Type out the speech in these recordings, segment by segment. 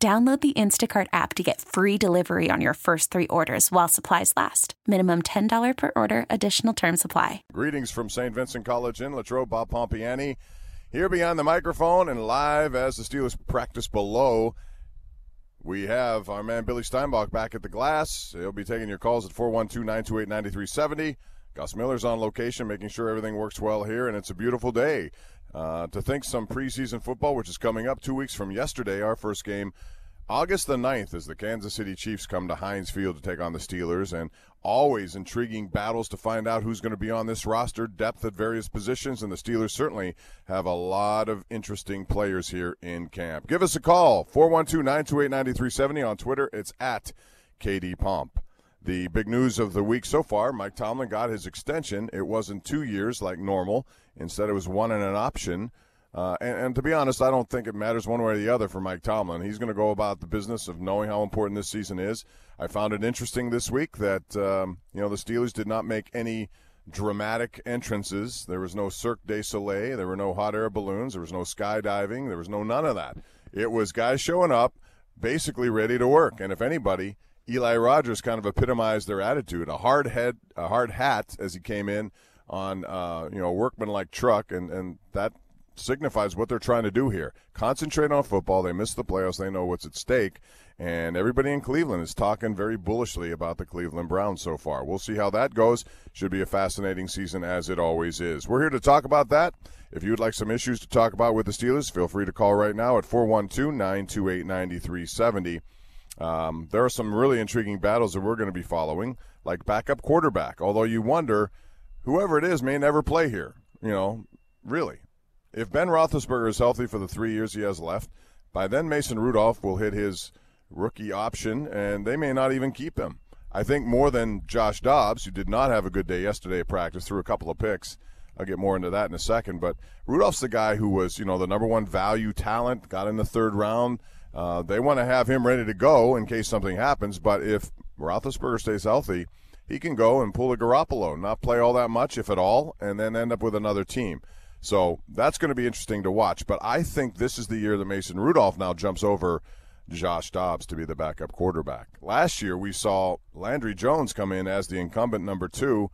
Download the Instacart app to get free delivery on your first three orders while supplies last. Minimum $10 per order, additional term supply. Greetings from St. Vincent College in Latrobe, Bob Pompeani. Here behind the microphone and live as the Steelers practice below, we have our man Billy Steinbach back at the glass. He'll be taking your calls at 412 928 9370. Gus Miller's on location, making sure everything works well here, and it's a beautiful day. Uh, to think some preseason football, which is coming up two weeks from yesterday, our first game, August the 9th, as the Kansas City Chiefs come to Heinz Field to take on the Steelers, and always intriguing battles to find out who's going to be on this roster, depth at various positions, and the Steelers certainly have a lot of interesting players here in camp. Give us a call, 412 928 9370 on Twitter. It's at KD Pomp. The big news of the week so far Mike Tomlin got his extension. It wasn't two years like normal, instead, it was one and an option. Uh, and, and, to be honest, I don't think it matters one way or the other for Mike Tomlin. He's going to go about the business of knowing how important this season is. I found it interesting this week that um, you know the Steelers did not make any dramatic entrances. There was no Cirque du Soleil. There were no hot air balloons. There was no skydiving. There was no none of that. It was guys showing up, basically ready to work. And if anybody, Eli Rogers kind of epitomized their attitude. A hard head, a hard hat as he came in on uh, you know a workman-like truck, and and that signifies what they're trying to do here. Concentrate on football. They missed the playoffs. They know what's at stake. And everybody in Cleveland is talking very bullishly about the Cleveland Browns so far. We'll see how that goes. Should be a fascinating season, as it always is. We're here to talk about that. If you would like some issues to talk about with the Steelers, feel free to call right now at 412 928 9370. Um, there are some really intriguing battles that we're going to be following, like backup quarterback. Although you wonder, whoever it is may never play here. You know, really. If Ben Roethlisberger is healthy for the three years he has left, by then Mason Rudolph will hit his rookie option, and they may not even keep him. I think more than Josh Dobbs, who did not have a good day yesterday at practice, threw a couple of picks. I'll get more into that in a second. But Rudolph's the guy who was, you know, the number one value talent, got in the third round. Uh, they want to have him ready to go in case something happens. But if Roethlisberger stays healthy, he can go and pull a Garoppolo, not play all that much, if at all, and then end up with another team. So that's going to be interesting to watch. But I think this is the year that Mason Rudolph now jumps over Josh Dobbs to be the backup quarterback. Last year, we saw Landry Jones come in as the incumbent number two.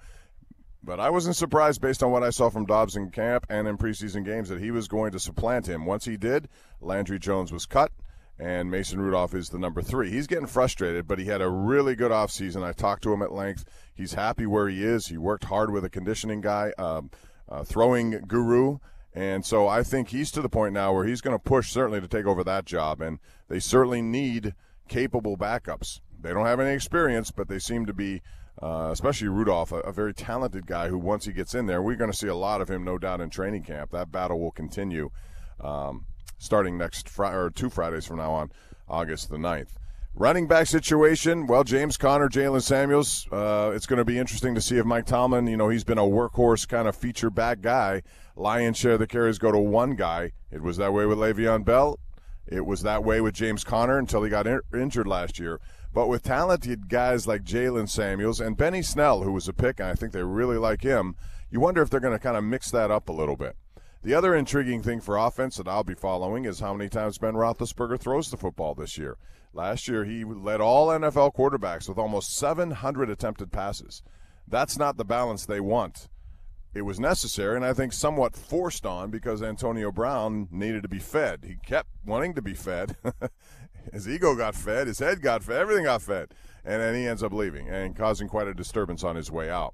But I wasn't surprised based on what I saw from Dobbs in camp and in preseason games that he was going to supplant him. Once he did, Landry Jones was cut and Mason Rudolph is the number three. He's getting frustrated, but he had a really good offseason. I talked to him at length. He's happy where he is. He worked hard with a conditioning guy, um, throwing guru. And so I think he's to the point now where he's going to push certainly to take over that job. And they certainly need capable backups. They don't have any experience, but they seem to be, uh, especially Rudolph, a, a, very talented guy who, once he gets in there, we're going to see a lot of him, no doubt, in training camp. That battle will continue. Um, starting next Friday or two Fridays from now on, August the 9th. Running back situation, well, James Conner, Jaylen Samuels. Uh, it's going to be interesting to see if Mike Tomlin, you know, he's been a workhorse kind of feature back guy. Lion share the carries go to one guy. It was that way with Le'Veon Bell. It was that way with James Conner until he got in- injured last year. But with talented guys like Jaylen Samuels and Benny Snell, who was a pick, and I think they really like him, you wonder if they're going to kind of mix that up a little bit. The other intriguing thing for offense that I'll be following is how many times Ben Roethlisberger throws the football this year. Last year, he led all NFL quarterbacks with almost 700 attempted passes. That's not the balance they want. It was necessary, and I think somewhat forced on because Antonio Brown needed to be fed. He kept wanting to be fed. his ego got fed, his head got fed, everything got fed. And then he ends up leaving and causing quite a disturbance on his way out.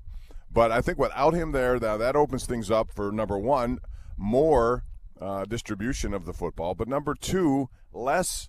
But I think without him there, that, that opens things up for number one, more uh, distribution of the football, but number two, less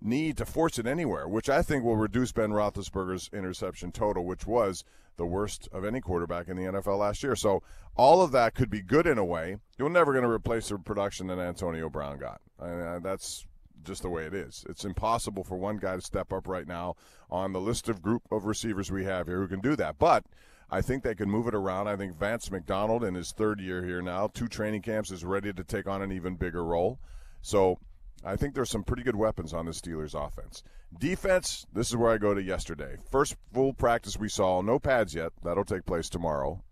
need to force it anywhere, which I think will reduce Ben Roethlisberger's interception total, which was the worst of any quarterback in the NFL last year. So all of that could be good in a way. You're never going to replace the production that Antonio Brown got. That's just the way it is. It's impossible for one guy to step up right now on the list of group of receivers we have here who can do that. But I think they can move it around. I think Vance McDonald in his third year here now, two training camps, is ready to take on an even bigger role. So I think there's some pretty good weapons on the Steelers offense. Defense, this is where I go to yesterday. First full practice we saw, no pads yet. That'll take place tomorrow.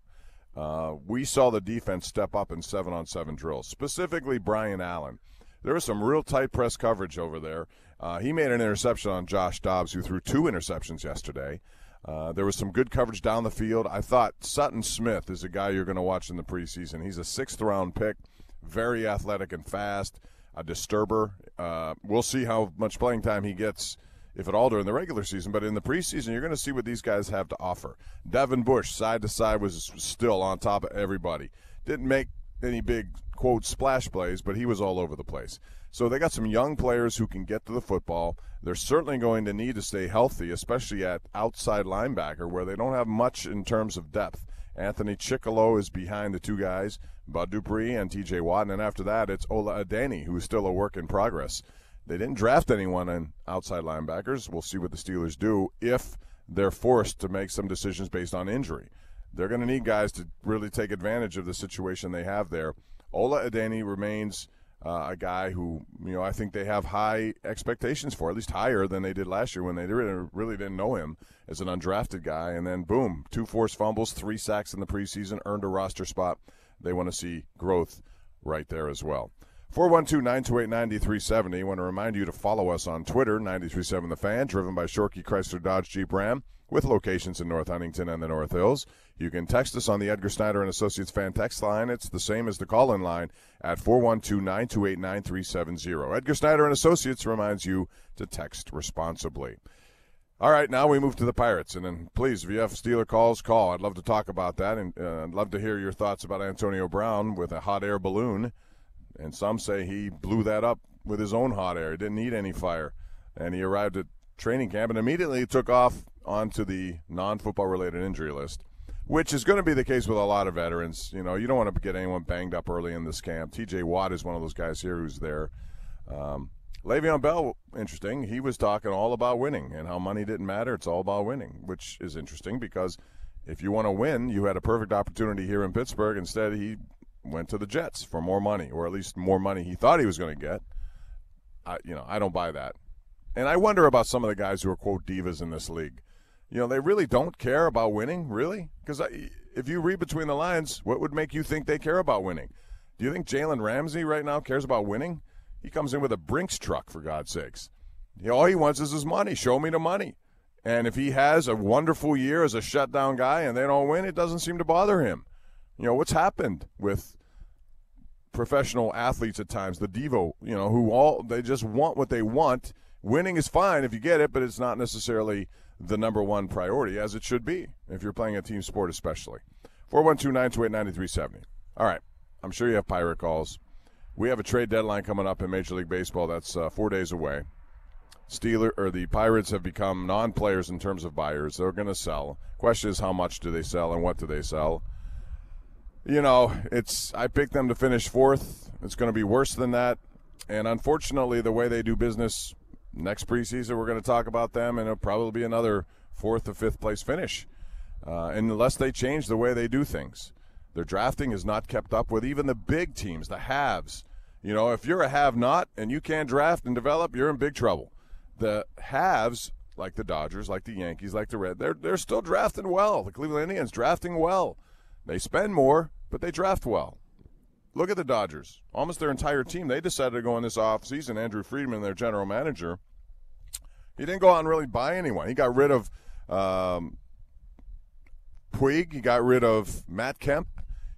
Uh, we saw the defense step up in seven on seven drills, specifically Brian Allen. There was some real tight press coverage over there. Uh, he made an interception on Josh Dobbs, who threw two interceptions yesterday. Uh, there was some good coverage down the field. I thought Sutton Smith is a guy you're going to watch in the preseason. He's a sixth round pick, very athletic and fast, a disturber. Uh, we'll see how much playing time he gets, if at all, during the regular season. But in the preseason, you're going to see what these guys have to offer. Devin Bush, side to side, was still on top of everybody. Didn't make any big quote splash plays, but he was all over the place. So they got some young players who can get to the football. They're certainly going to need to stay healthy, especially at outside linebacker where they don't have much in terms of depth. Anthony Chickillo is behind the two guys, Bud Dupree and TJ Watt, and after that it's Ola Adeniyi, who is still a work in progress. They didn't draft anyone in outside linebackers. We'll see what the Steelers do if they're forced to make some decisions based on injury. They're going to need guys to really take advantage of the situation they have there. Ola Adeniyi remains uh, a guy who, you know, I think they have high expectations for, at least higher than they did last year when they really, really didn't know him as an undrafted guy. And then, boom, two forced fumbles, three sacks in the preseason, earned a roster spot. They want to see growth right there as well. 412 928 9370. I want to remind you to follow us on Twitter, 937 The Fan, driven by Shorkey Chrysler Dodge Jeep Ram with locations in North Huntington and the North Hills. You can text us on the Edgar Snyder and Associates fan text line. It's the same as the call-in line at 412-928-9370. Edgar Snyder and Associates reminds you to text responsibly. All right, now we move to the Pirates, and then please, if you have Steeler calls, call. I'd love to talk about that, and uh, I'd love to hear your thoughts about Antonio Brown with a hot air balloon. And some say he blew that up with his own hot air. He didn't need any fire, and he arrived at training camp and immediately took off onto the non-football related injury list, which is going to be the case with a lot of veterans. You know, you don't want to get anyone banged up early in this camp. T.J. Watt is one of those guys here who's there. Um, Le'Veon Bell, interesting. He was talking all about winning and how money didn't matter. It's all about winning, which is interesting because if you want to win, you had a perfect opportunity here in Pittsburgh. Instead, he went to the Jets for more money, or at least more money he thought he was going to get. I, you know, I don't buy that. And I wonder about some of the guys who are quote divas in this league. You know, they really don't care about winning, really? Because if you read between the lines, what would make you think they care about winning? Do you think Jalen Ramsey right now cares about winning? He comes in with a Brinks truck, for God's sakes. You know, all he wants is his money. Show me the money. And if he has a wonderful year as a shutdown guy and they don't win, it doesn't seem to bother him. You know, what's happened with professional athletes at times, the Devo, you know, who all they just want what they want. Winning is fine if you get it, but it's not necessarily the number one priority, as it should be if you're playing a team sport, especially. 412 928 9370. All right. I'm sure you have pirate calls. We have a trade deadline coming up in Major League Baseball that's uh, four days away. Steeler or the Pirates have become non-players in terms of buyers. They're going to sell. Question is, how much do they sell and what do they sell? You know, it's I picked them to finish fourth. It's going to be worse than that, and unfortunately, the way they do business next preseason, we're going to talk about them, and it'll probably be another fourth or fifth place finish, uh, unless they change the way they do things. Their drafting is not kept up with even the big teams, the haves. You know, if you're a have not and you can't draft and develop, you're in big trouble. The haves, like the Dodgers, like the Yankees, like the Red, they're they're still drafting well. The Cleveland Indians drafting well. They spend more, but they draft well. Look at the Dodgers. Almost their entire team, they decided to go in this offseason. Andrew Friedman, their general manager, he didn't go out and really buy anyone. He got rid of um, Puig. He got rid of Matt Kemp.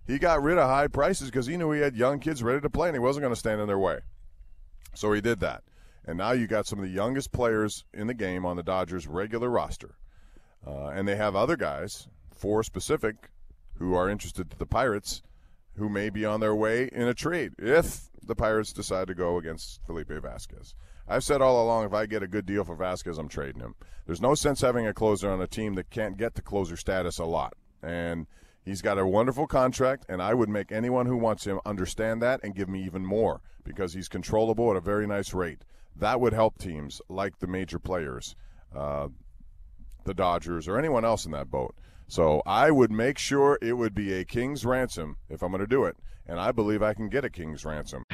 He got rid of high prices because he knew he had young kids ready to play and he wasn't going to stand in their way. So he did that. And now you got some of the youngest players in the game on the Dodgers regular roster. Uh, and they have other guys, four specific, who are interested to the Pirates – who may be on their way in a trade if the Pirates decide to go against Felipe Vasquez. I've said all along if I get a good deal for Vasquez, I'm trading him. There's no sense having a closer on a team that can't get the closer status a lot. And he's got a wonderful contract, and I would make anyone who wants him understand that and give me even more because he's controllable at a very nice rate. that would help teams like the major players, uh, the Dodgers, or anyone else in that boat. So I would make sure it would be a king's ransom if I'm going to do it, and I believe I can get a king's ransom.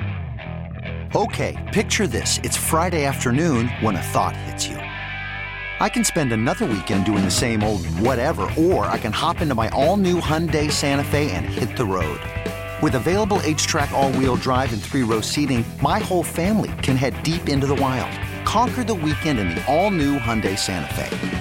Okay, picture this: it's Friday afternoon when a thought hits you. I can spend another weekend doing the same old whatever, or I can hop into my all-new Hyundai Santa Fe and hit the road. With available HTRAC all-wheel drive and three-row seating, my whole family can head deep into the wild. Conquer the weekend in the all-new Hyundai Santa Fe.